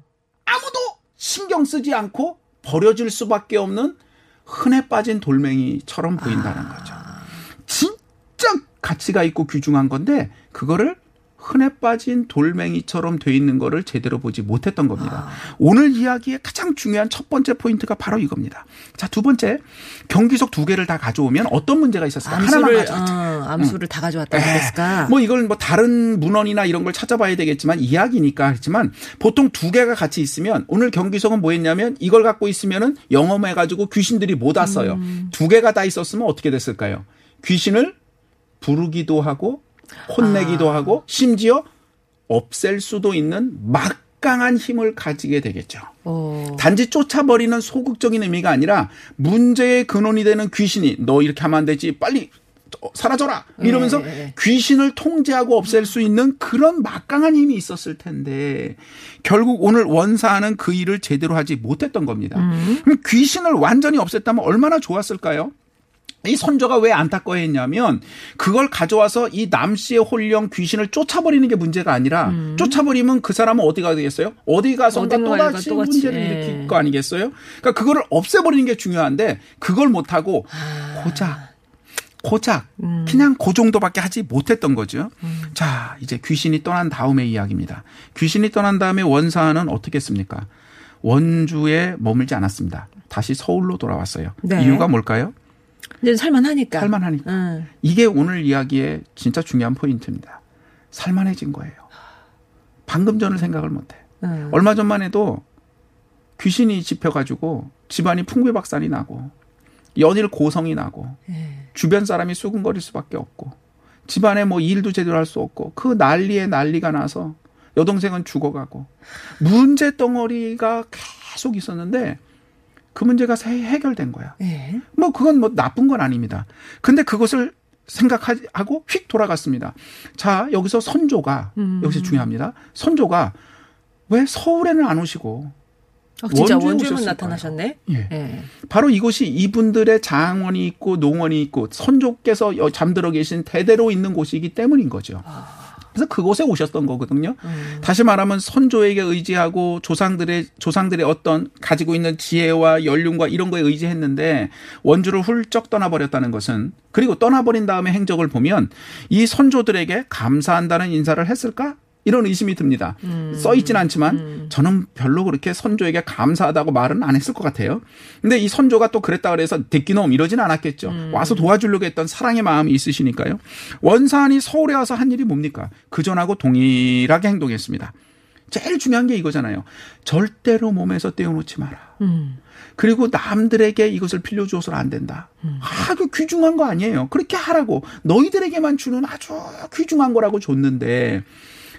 B: 아무도 신경 쓰지 않고 버려질 수밖에 없는 흔해 빠진 돌멩이처럼 보인다는 거죠 진짜 가치가 있고 귀중한 건데 그거를 흔해 빠진 돌멩이처럼 돼 있는 거를 제대로 보지 못했던 겁니다. 오늘 이야기의 가장 중요한 첫 번째 포인트가 바로 이겁니다. 자, 두 번째. 경기석 두 개를 다 가져오면 어떤 문제가 있었을까? 하나만
A: 암수를
B: 가져왔죠.
A: 어, 암수를 다 가져왔다 그랬을까?
B: 뭐 이걸 뭐 다른 문헌이나 이런 걸 찾아봐야 되겠지만 이야기니까 하지만 보통 두 개가 같이 있으면 오늘 경기석은 뭐 했냐면 이걸 갖고 있으면은 영험해 가지고 귀신들이 못 왔어요. 두 개가 다 있었으면 어떻게 됐을까요? 귀신을 부르기도 하고 혼내기도 하고 심지어 없앨 수도 있는 막강한 힘을 가지게 되겠죠.
A: 어.
B: 단지 쫓아버리는 소극적인 의미가 아니라 문제의 근원이 되는 귀신이 너 이렇게 하면 안 되지 빨리 사라져라 이러면서
A: 네.
B: 귀신을 통제하고 없앨 수 있는 그런 막강한 힘이 있었을 텐데 결국 오늘 원사는 그 일을 제대로 하지 못했던 겁니다. 그럼 귀신을 완전히 없앴다면 얼마나 좋았을까요? 이 선조가 왜 안타까워했냐면 그걸 가져와서 이 남씨의 홀령 귀신을 쫓아버리는 게 문제가 아니라 쫓아버리면 그 사람은 어디 가야 되겠어요? 어디 가서인가
A: 어딘가에 가,
B: 또다시
A: 또다시,
B: 문제를
A: 예.
B: 일으킬 거 아니겠어요? 그러니까 그거를 없애버리는 게 중요한데 그걸 못하고
A: 아.
B: 고작 고작
A: 음.
B: 그냥 그 정도밖에 하지 못했던 거죠. 자 이제 귀신이 떠난 다음의 이야기입니다. 귀신이 떠난 다음에 원사는 어떻게 했습니까? 원주에 머물지 않았습니다. 다시 서울로 돌아왔어요.
A: 네.
B: 이유가 뭘까요?
A: 이제 살만하니까.
B: 살만하니까.
A: 응.
B: 이게 오늘 이야기의 진짜 중요한 포인트입니다. 살만해진 거예요. 방금 전을 생각을 못해.
A: 응.
B: 얼마 전만 해도 귀신이 집혀가지고 집안이 풍비박산이 나고 연일 고성이 나고
A: 예.
B: 주변 사람이 수근거릴 수밖에 없고 집안에 뭐 일도 제대로 할 수 없고 그 난리에 난리가 나서 여동생은 죽어가고 문제 덩어리가 계속 있었는데 그 문제가 새- 해결된 거야.
A: 예.
B: 뭐 그건 뭐 나쁜 건 아닙니다. 근데 그것을 생각하고 휙 돌아갔습니다. 자, 여기서 선조가
A: 음.
B: 여기서 중요합니다. 선조가 왜 서울에는 안 오시고
A: 어, 진짜
B: 원주에?
A: 나타나셨네.
B: 예.
A: 예.
B: 바로 이곳이 이분들의 장원이 있고 농원이 있고 선조께서 여- 잠들어 계신 대대로 있는 곳이기 때문인 거죠. 그래서 그곳에 오셨던 거거든요. 다시 말하면 선조에게 의지하고 조상들의 조상들의 어떤 가지고 있는 지혜와 연륜과 이런 거에 의지했는데 원주를 훌쩍 떠나버렸다는 것은 그리고 떠나버린 다음에 행적을 보면 이 선조들에게 감사한다는 인사를 했을까? 이런 의심이 듭니다. 써 있진 않지만 저는 별로 그렇게 선조에게 감사하다고 말은 안 했을 것 같아요. 근데 이 선조가 또 그랬다 그래서 대끼놈 이러진 않았겠죠. 와서 도와주려고 했던 사랑의 마음이 있으시니까요. 원산이 서울에 와서 한 일이 뭡니까? 그전하고 동일하게 행동했습니다. 제일 중요한 게 이거잖아요. 절대로 몸에서 떼어놓지 마라.
A: 음.
B: 그리고 남들에게 이것을 빌려 주어서는 안 된다. 아, 그 귀중한 거 아니에요. 그렇게 하라고. 너희들에게만 주는 아주 귀중한 거라고 줬는데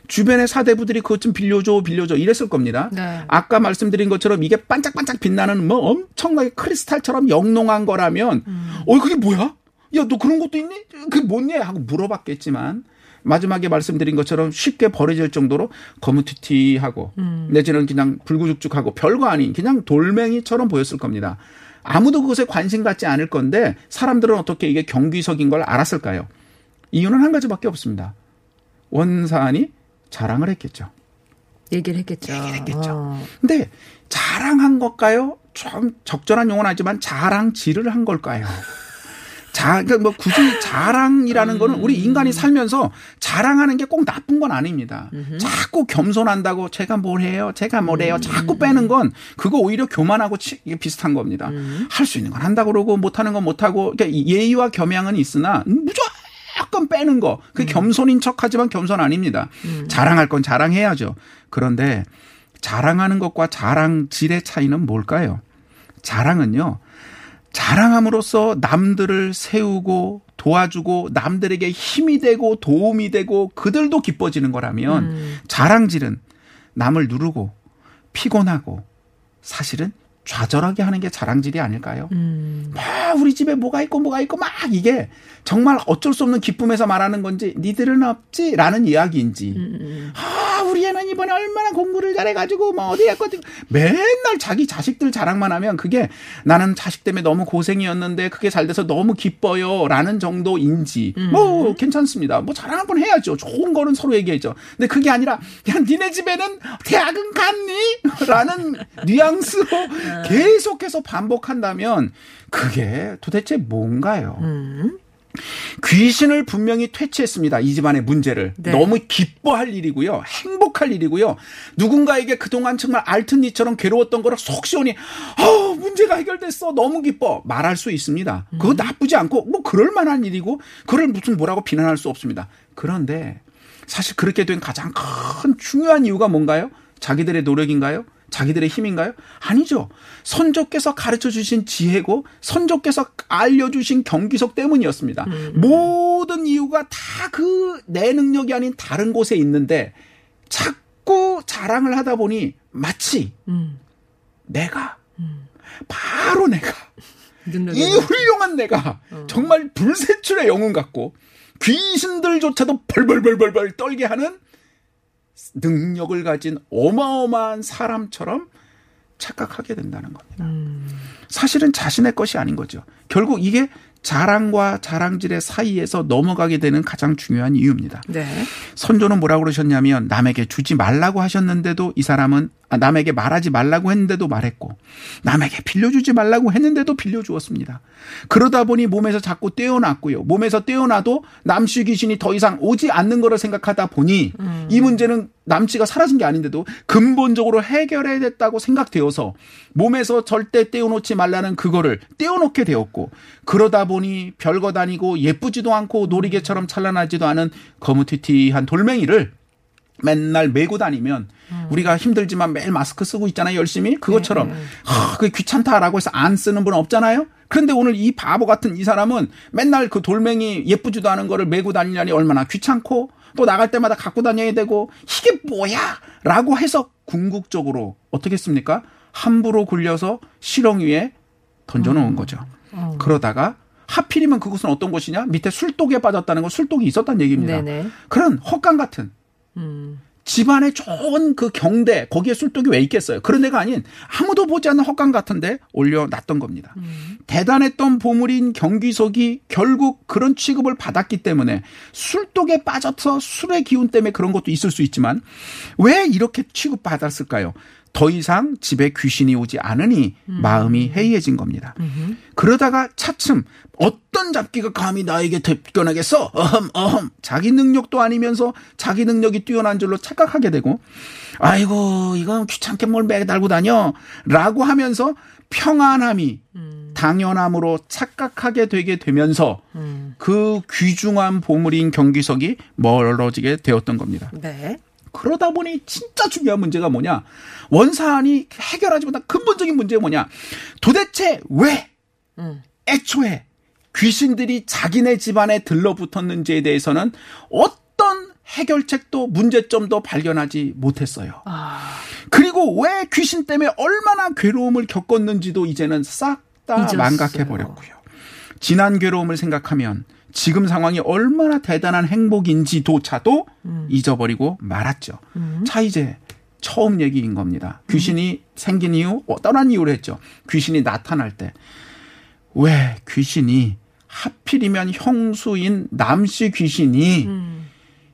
B: 주변의 사대부들이 그것 좀 빌려줘 빌려줘 이랬을 겁니다.
A: 네.
B: 아까 말씀드린 것처럼 이게 반짝반짝 빛나는 뭐 엄청나게 크리스탈처럼 영롱한 거라면 어 그게 뭐야? 야 너 그런 것도 있니? 그게 뭐냐 하고 물어봤겠지만 마지막에 말씀드린 것처럼 쉽게 버려질 정도로 거무튀튀하고 내지는 그냥 불구죽죽하고 별거 아닌 그냥 돌멩이처럼 보였을 겁니다. 아무도 그것에 관심 갖지 않을 건데 사람들은 어떻게 이게 경귀석인 걸 알았을까요? 이유는 한 가지밖에 없습니다. 원사안이 자랑을 했겠죠.
A: 얘기를 했겠죠.
B: 얘기를 했겠죠.
A: 어.
B: 근데 자랑한 걸까요? 좀 적절한 용어는 아니지만 자랑질을 한 걸까요? 자, 그러니까 뭐 굳이 [laughs] 자랑이라는 거는 우리 인간이 살면서 자랑하는 게 꼭 나쁜 건 아닙니다. 자꾸 겸손한다고 제가 뭘 해요? 제가 뭘 해요? 자꾸 빼는 건 그거 오히려 교만하고 치- 이게 비슷한 겁니다. 할수 있는 건 한다 그러고 못 하는 건 못 하고 그러니까 예의와 겸양은 있으나 무조 건 빼는 거. 그 겸손인 척 하지만 겸손 아닙니다. 자랑할 건 자랑해야죠. 그런데 자랑하는 것과 자랑질의 차이는 뭘까요? 자랑은요. 자랑함으로써 남들을 세우고 도와주고 남들에게 힘이 되고 도움이 되고 그들도 기뻐지는 거라면 자랑질은 남을 누르고 피곤하고 사실은 좌절하게 하는 게 자랑질이 아닐까요? 막 우리 집에 뭐가 있고 뭐가 있고 막 이게 정말 어쩔 수 없는 기쁨에서 말하는 건지 니들은 없지라는 이야기인지. 아 우리 애는 이번에 얼마나 공부를 잘해가지고 뭐 어디 했거든 맨날 자기 자식들 자랑만 하면 그게 나는 자식 때문에 너무 고생이었는데 그게 잘 돼서 너무 기뻐요라는 정도인지. 뭐 괜찮습니다. 뭐 자랑할 건 해야죠. 좋은 거는 서로 얘기해죠. 근데 그게 아니라 야 니네 집에는 대학은 갔니?라는 [laughs] 뉘앙스로 계속해서 반복한다면 그게 도대체 뭔가요? 귀신을 분명히 퇴치했습니다. 이 집안의 문제를.
A: 네.
B: 너무 기뻐할 일이고요. 행복할 일이고요. 누군가에게 그동안 정말 이처럼 괴로웠던 거를 속 시원히, 어, 문제가 해결됐어. 너무 기뻐. 말할 수 있습니다. 그거 나쁘지 않고, 뭐, 그럴 만한 일이고, 그걸 무슨 뭐라고 비난할 수 없습니다. 그런데, 사실 그렇게 된 가장 큰 중요한 이유가 뭔가요? 자기들의 노력인가요? 자기들의 힘인가요? 아니죠. 선조께서 가르쳐 주신 지혜고 선조께서 알려 주신 경기석 때문이었습니다. 모든 이유가 다 그 내 능력이 아닌 다른 곳에 있는데 자꾸 자랑을 하다 보니 마치 내가 바로 내가 [laughs]
A: 이
B: 훌륭한 내가 정말 불세출의 영혼 같고 귀신들조차도 벌벌벌벌벌 떨게 하는 능력을 가진 어마어마한 사람처럼 착각하게 된다는 겁니다. 사실은 자신의 것이 아닌 거죠. 결국 이게 자랑과 자랑질의 사이에서 넘어가게 되는 가장 중요한 이유입니다.
A: 네.
B: 선조는 뭐라고 그러셨냐면 남에게 주지 말라고 하셨는데도 이 사람은 아, 남에게 말하지 말라고 했는데도 말했고 남에게 빌려주지 말라고 했는데도 빌려주었습니다. 그러다 보니 몸에서 자꾸 떼어놨고요. 몸에서 떼어놔도 남씨 귀신이 더 이상 오지 않는 거를 생각하다 보니 이 문제는 남씨가 사라진 게 아닌데도 근본적으로 해결해야 됐다고 생각되어서 몸에서 절대 떼어놓지 말라는 그거를 떼어놓게 되었고 그러다 보니 별거 다니고 예쁘지도 않고 놀이개처럼 찬란하지도 않은 거무튀튀한 돌멩이를 맨날 메고 다니면 우리가 힘들지만 매일 마스크 쓰고 있잖아요 열심히 그것처럼 아, 그게 귀찮다라고 해서 안 쓰는 분 없잖아요. 그런데 오늘 이 바보 같은 이 사람은 맨날 그 돌멩이 예쁘지도 않은 거를 메고 다니려니 얼마나 귀찮고 또 나갈 때마다 갖고 다녀야 되고 이게 뭐야 라고 해서 궁극적으로 어떻게 했습니까? 함부로 굴려서 실ong 위에 던져놓은 거죠. 그러다가 하필이면 그곳은 어떤 곳이냐? 밑에 술독에 빠졌다는 건 술독이 있었다는 얘기입니다.
A: 네네.
B: 그런 헛간 같은 집안에 좋은 그 경대 거기에 술독이 왜 있겠어요? 그런 데가 아닌 아무도 보지 않는 헛간 같은데 올려놨던 겁니다. 대단했던 보물인 경기석이 결국 그런 취급을 받았기 때문에 술독에 빠져서 술의 기운 때문에 그런 것도 있을 수 있지만 왜 이렇게 취급받았을까요? 더 이상 집에 귀신이 오지 않으니 마음이 해이해진 겁니다. 그러다가 차츰 어떤 잡기가 감히 나에게 접견하겠어? 어흠, 어흠. 자기 능력도 아니면서 자기 능력이 뛰어난 줄로 착각하게 되고, 아이고, 이건 귀찮게 뭘 매달고 다녀. 라고 하면서 평안함이 당연함으로 착각하게 되게 되면서 그 귀중한 보물인 경기석이 멀어지게 되었던 겁니다.
A: 네.
B: 그러다 보니 진짜 중요한 문제가 뭐냐. 원사안이 해결하지 못한 근본적인 문제가 뭐냐. 도대체 왜 애초에 귀신들이 자기네 집안에 들러붙었는지에 대해서는 어떤 해결책도 문제점도 발견하지 못했어요.
A: 아,
B: 그리고 왜 귀신 때문에 얼마나 괴로움을 겪었는지도 이제는 싹 다. 망각해 버렸고요. 지난 괴로움을 생각하면 지금 상황이 얼마나 대단한 행복인지도차도
A: 음.
B: 잊어버리고 말았죠. 자 이제 처음 얘기인 겁니다. 귀신이 생긴 이유 어떠한 이유로 했죠. 귀신이 나타날 때 왜 귀신이 하필이면 형수인 남씨 귀신이
A: 음.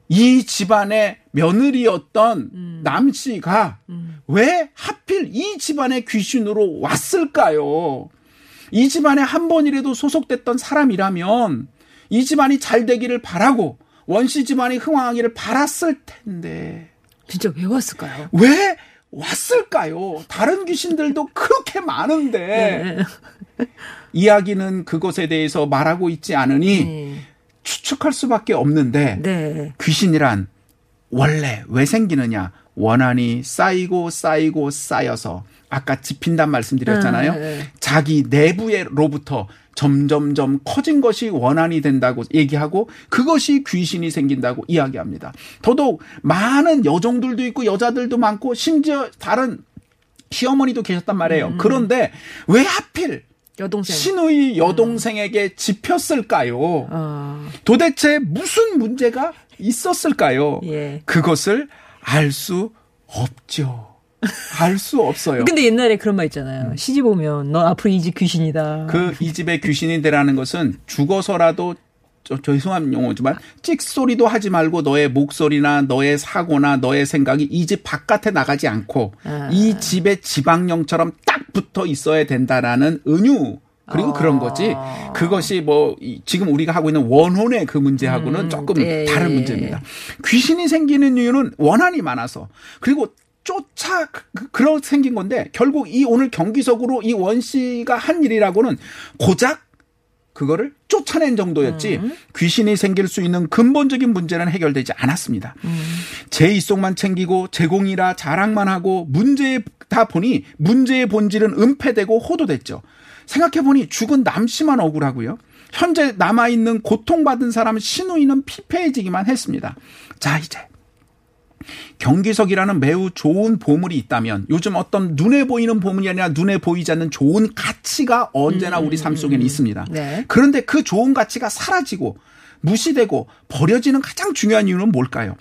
B: 이 집안의 며느리였던 남씨가 왜 하필 이 집안의 귀신으로 왔을까요? 이 집안에 한 번이라도 소속됐던 사람이라면 이 집안이 잘 되기를 바라고 원씨 집안이 흥왕하기를 바랐을 텐데
A: 진짜 왜 왔을까요?
B: 왜 왔을까요? 다른 귀신들도 그렇게 많은데
A: 네.
B: 이야기는 그것에 대해서 말하고 있지 않으니
A: 네.
B: 추측할 수밖에 없는데
A: 네.
B: 귀신이란 원래 왜 생기느냐? 원한이 쌓이고 쌓이고 쌓여서 아까 집힌단 말씀드렸잖아요.
A: 네, 네.
B: 자기 내부로부터 점점점 커진 것이 원한이 된다고 얘기하고 그것이 귀신이 생긴다고 이야기합니다. 더더욱 많은 여종들도 있고 여자들도 많고 심지어 다른 시어머니도 계셨단 말이에요. 그런데 왜 하필
A: 여동생.
B: 신의 여동생에게 집혔을까요?
A: 어,
B: 도대체 무슨 문제가 있었을까요?
A: 예.
B: 그것을 알 수 없죠. 알 수 없어요.
A: 근데 옛날에 그런 말 있잖아요. 시집 오면 너 앞으로 이 집 귀신이다.
B: 그 이 집의 귀신이 되라는 것은 죽어서라도 저, 죄송한 용어지만 찍소리도 하지 말고 너의 목소리나 너의 사고나 너의 생각이 이 집 바깥에 나가지 않고
A: 아.
B: 이 집의 지방령처럼 딱 붙어 있어야 된다라는 은유 그리고
A: 아.
B: 그런 거지 그것이 뭐 이- 지금 우리가 하고 있는 원혼의 그 문제하고는
A: 음,
B: 조금
A: 네.
B: 다른 문제입니다. 귀신이 생기는 이유는 원한이 많아서 그리고 쫓아 그- 그런 생긴 건데 결국 이 오늘 경기석으로 이 원 씨가 한 일이라고는 고작 그거를 쫓아낸 정도였지 귀신이 생길 수 있는 근본적인 문제는 해결되지 않았습니다. 제 입속만 챙기고 제공이라 자랑만 하고 문제다 보니 문제의 본질은 은폐되고 호도됐죠. 생각해보니 죽은 남씨만 억울하고요. 현재 남아있는 고통받은 사람 신우이는 피폐해지기만 했습니다. 자, 이제. 경기석이라는 매우 좋은 보물이 있다면 요즘 어떤 눈에 보이는 보물이 아니라 눈에 보이지 않는 좋은 가치가 언제나 우리 삶 속에는 있습니다.
A: 네.
B: 그런데 그 좋은 가치가 사라지고 무시되고 버려지는 가장 중요한 이유는 뭘까요?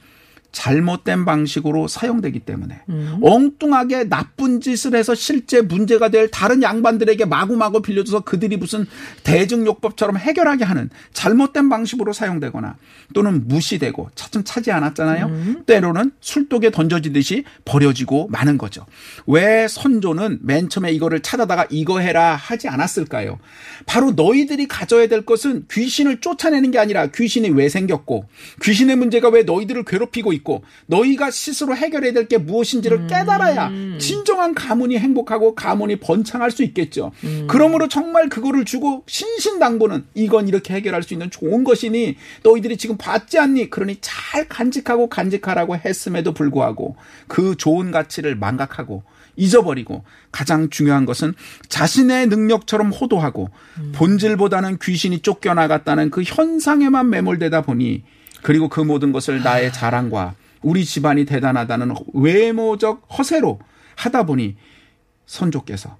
B: 잘못된 방식으로 사용되기 때문에 엉뚱하게 나쁜 짓을 해서 실제 문제가 될 다른 양반들에게 마구마구 빌려줘서 그들이 무슨 대증요법처럼 해결하게 하는 잘못된 방식으로 사용되거나 또는 무시되고 차츰 차지 않았잖아요. 때로는 술독에 던져지듯이 버려지고 마는 거죠. 왜 선조는 맨 처음에 이거를 찾아다가 이거 해라 하지 않았을까요? 바로 너희들이 가져야 될 것은 귀신을 쫓아내는 게 아니라 귀신이 왜 생겼고 귀신의 문제가 왜 너희들을 괴롭히고 있고 너희가 스스로 해결해야 될 게 무엇인지를 깨달아야 진정한 가문이 행복하고 가문이 번창할 수 있겠죠. 그러므로 정말 그거를 주고 신신당부는 이건 이렇게 해결할 수 있는 좋은 것이니 너희들이 지금 받지 않니? 그러니 잘 간직하고 간직하라고 했음에도 불구하고 그 좋은 가치를 망각하고 잊어버리고 가장 중요한 것은 자신의 능력처럼 호도하고 본질보다는 귀신이 쫓겨나갔다는 그 현상에만 매몰되다 보니 그리고 그 모든 것을 나의 자랑과 우리 집안이 대단하다는 외모적 허세로 하다 보니 선조께서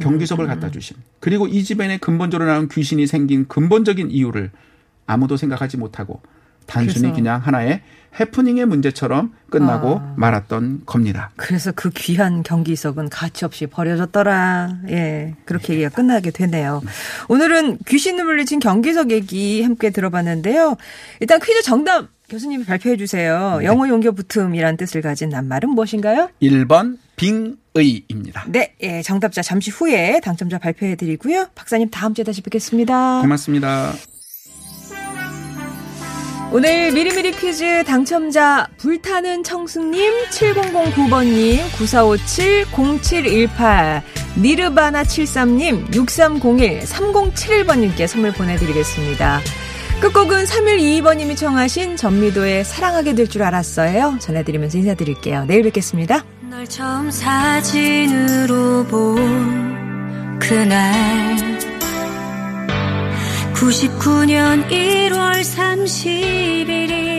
B: 경기석을 갖다 주심. 그리고 이 집안에 근본적으로 나온 귀신이 생긴 근본적인 이유를 아무도 생각하지 못하고 단순히
A: 그래서-
B: 그냥 하나의 해프닝의 문제처럼 끝나고
A: 아.
B: 말았던 겁니다.
A: 그래서 그 귀한 경기석은 가치 없이 버려졌더라. 예. 그렇게 얘기가 끝나게 되네요. 오늘은 귀신을 물리친 경기석 얘기 함께 들어봤는데요. 일단 퀴즈 정답 교수님이 발표해 주세요. 영어 용교 붙음이란 뜻을 가진 낱말은 무엇인가요?
B: 1번 빙의입니다.
A: 네, 예, 정답자 잠시 후에 당첨자 발표해 드리고요. 박사님 다음 주에 다시 뵙겠습니다.
B: 고맙습니다.
A: 오늘 미리미리 퀴즈 당첨자 불타는 청승님 7009번님 9457-0718 니르바나 73님 6301 3071번님께 선물 보내드리겠습니다. 끝곡은 3122번님이 청하신 전미도의 사랑하게 될 줄 알았어요. 전해드리면서 인사드릴게요. 내일 뵙겠습니다.
C: 널 처음 사진으로 본 그날 99년 1월 31일